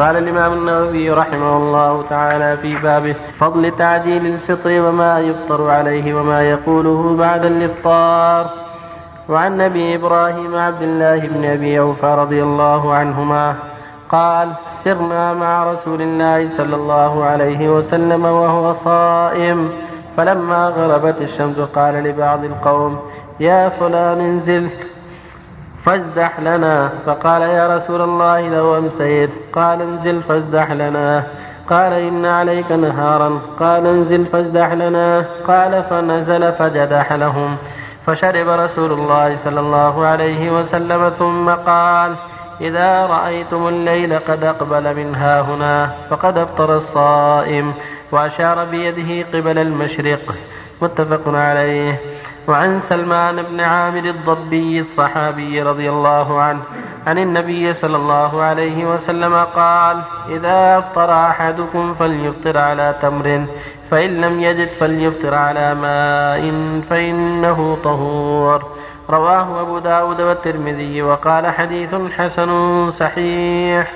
قال الإمام النووي رحمه الله تعالى في بابه فضل تعجيل الفطر وما يفطر عليه وما يقوله بعد الإفطار. وعن أبي إبراهيم عبد الله بن أبي أوفى رضي الله عنهما قال سرنا مع رسول الله صلى الله عليه وسلم وهو صائم. فلما غربت الشمس قال لبعض القوم يا فلان انزل. فازدح لنا. فقال يا رسول الله لو أمسيت. قال انزل فازدح لنا. قال إن عليك نهارا. قال انزل فازدح لنا. قال فنزل فجدح لهم. فشرب رسول الله صلى الله عليه وسلم ثم قال إذا رأيتم الليل قد أقبل من ها هنا فقد أفطر الصائم وأشار بيده قبل المشرق متفق عليه. وعن سلمان بن عامر الضبي الصحابي رضي الله عنه عن النبي صلى الله عليه وسلم قال إذا أفطر أحدكم فليفطر على تمر فإن لم يجد فليفطر على ماء فإنه طهور. رواه أبو داود والترمذي وقال حديث حسن صحيح.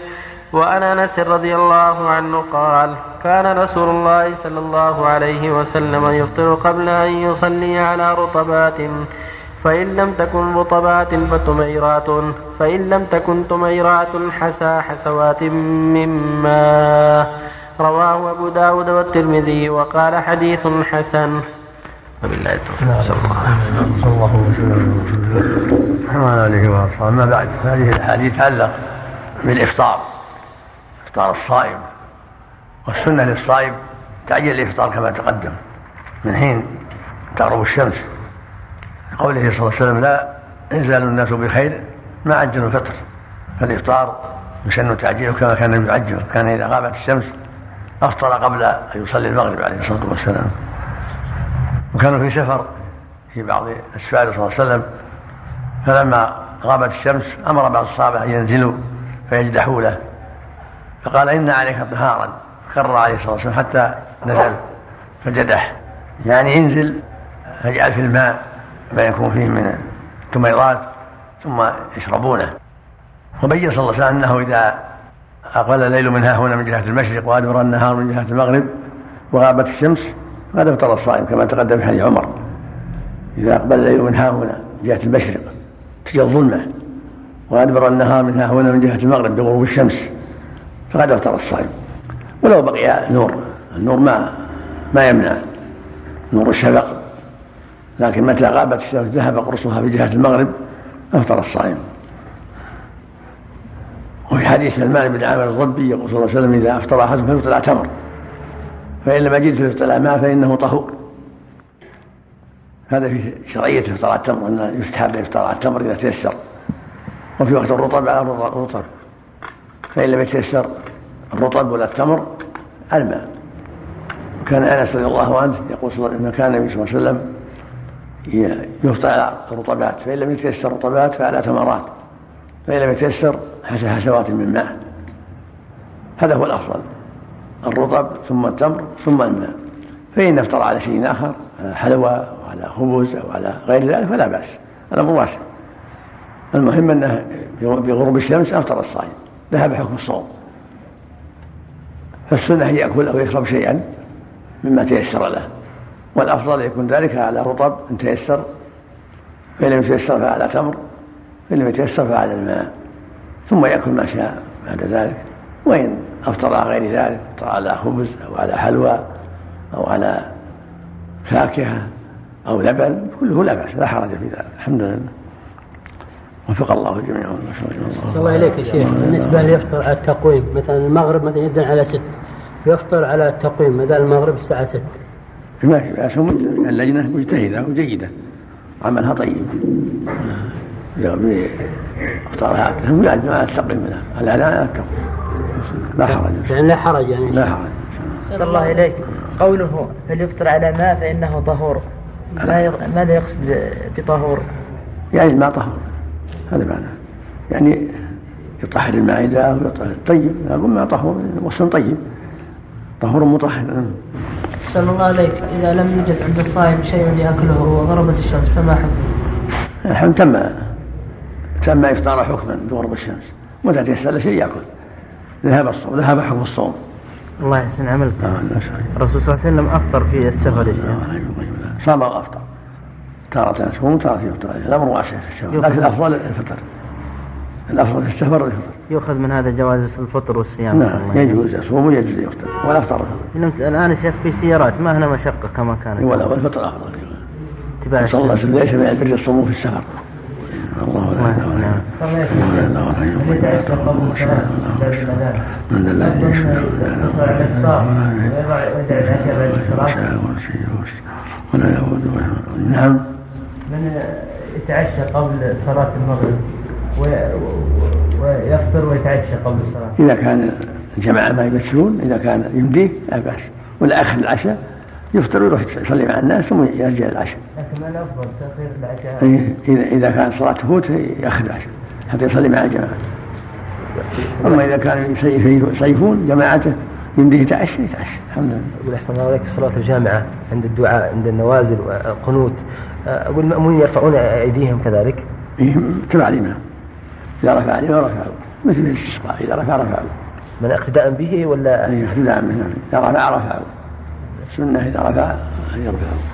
وعن أنس رضي الله عنه قال كان رسول الله صلى الله عليه وسلم يفطر قبل أن يصلي على رطبات فإن لم تكن رطبات فتميرات فإن لم تكن تميرات حسى حسوات مما رواه أبو داود والترمذي وقال حديث حسن. وبالله التوفيق. صلى الله وسلم. وعلى اله واصحابه اما بعد هذه الأحاديث تعلق بالافطار إفطار الصائم والسنة للصائم تعجيل الإفطار كما تقدم. من حين تغرب الشمس. قوله صلى الله عليه وسلم لا يزال الناس بخير ما عجلوا الفطر. فالإفطار يسن تعجيله كما كان يعجل كان إذا غابت الشمس أفطر قبل أن يصلي المغرب عليه الصلاة والسلام. وكانوا في سفر في بعض اسفاره صلى الله عليه وسلم فلما غابت الشمس أمر بعض الصحابة أن ينزلوا فيجدحوا له. فقال إن عليك طهارا. كرر عليه الصلاة والسلام حتى نزل فجدح. يعني انزل فاجعل في الماء ما يكون فيه من التميرات ثم يشربونه. وبين صلى الله عليه وسلم أنه إذا اقبل الليل من ها هنا من جهة المشرق وأدبر النهار من جهة المغرب وغابت الشمس هذا افطر الصائم كما تقدم في حديث عمر. إذا أقبل الليل من ها هنا من جهة المشرق تجاه الظلمة وأدبر النهار من ها هنا من جهة المغرب بغروب الشمس. فقد افطر الصائم ولو بقي نور النور ما ما يمنع. نور الشفق. لكن متى غابت الشمس ذهب قرصها في جهة المغرب افطر الصائم وفي حديث سلمان بن عامر الضبي يقول صلى الله عليه وسلم إذا أفطر أحدكم فليفطر على تمر. فإن لم يجد فليفطر على ماء فإنه طهور هذا في شرعية افطار على التمر أن يستحب افطار على التمر إذا تيسر. وفي وقت الرطب على الرطب فإن لم يتيسر الرطب ولا التمر الماء. كان أنس رضي الله عنه يقول صلى وسلم كان النبي صلى الله عليه وسلم يفطر على الرطبات فإن لم يتيسر رطبات فعلى تمرات فإن لم يتيسر حسوات من ماء. هذا هو الأفضل. الرطب ثم التمر ثم الماء فإن أفطر على شيء آخر على حلوى أو على خبز أو على غير ذلك فلا بأس. الأمر واسع. المهم أنه بغروب الشمس أفطر الصائم. ذهب حكم الصوم. فالسنة أن يأكل أو يشرب شيئا مما تيسر له. والأفضل يكون ذلك على رطب إن تيسر. فإن لم يتيسر فعلى تمر. فإن لم يتيسر فعلى الماء. ثم يأكل ما شاء بعد ذلك. وإن أفطر على غير ذلك أفطر على خبز أو على حلوى أو على فاكهة أو لبن كله لا بأس لا حرج في ذلك الحمد لله. وفق الله الجميع صلى الله عليك يا شيخ. بالنسبة ليفطر على التقويم مثلا المغرب مثلا يدن على ست. يفطر على التقويم مثلا المغرب الساعة 6 ما في بأس اللجنة مجتهدة وجيدة. عملها طيب. يعد على التقويم على التقويم. لا حرج. يعني لا حرج يعني. لا حرج. صلى الله إليك. قوله فليفطر على ماء فإنه طهور. ماذا يقصد بطهور؟ يعني الماء طهور هذا معناه يعني يطهر المعدة ويطهر الطيب أقول ما طهور. وصل طيب. طهور مطهر. صلى الله عليك. إذا لم يوجد عند الصائم شيء يأكله وغربت الشمس فما حكمه؟ الحمد تم. تم إفطار حكما بغرب الشمس. متى تيسر شيء يأكل. ذهب الصوم ذهب حكم الصوم. الله يحسن عملك. آه،. الرسول صلى الله عليه وسلم أفطر في السفر. صام وافطر تارة يصوم وتارة يفطر. الأمر واسع في السفر. لكن الأفضل الفطر. الأفضل في السفر الفطر. يؤخذ من هذا جواز الفطر والصيام. نعم. يجوز يصوم ويجوز يفطر. ولا أفطر الفطر الآن يا شيخ في سيارات ما هنا مشقة كما كانت. ولا والفطر أفضل. صلى الله عليه. وسلم ليس من البر الصوم في السفر. الله لا. اله الا الله القيوم من الذي يشفع ولا يعود نعم من يتعشى قبل صلاة المغرب ويفطر ويتعشى قبل الصلاة إذا كان الجماعة ما يبتلون إذا كان يمديه لا بأس ولا آخر العشاء يفطر ويروح يصلي مع الناس ثم يرجع العشاء. لكن ما الأفضل تأخير العشاء. إيه، إذا إذا كان صلاة تفوت يأخر العشاء حتى يصلي مع الجماعة. أما إذا كانوا يسيفون جماعته يمديه يتعشى يتعشى. الحمد لله. يقول أحسن الله عليك في صلاة الجامعة عند الدعاء عند النوازل والقنوت أقول المأمونين يرفعون أيديهم كذلك؟ إيه، تبع الإمام. إذا رفع الإمام رفعه مثل الاستسقاء إذا رفع رفعه من اقتداء به ولا يعني اقتداء منه. إذا رفع رفعه السنة إذا رفع أن يرفعه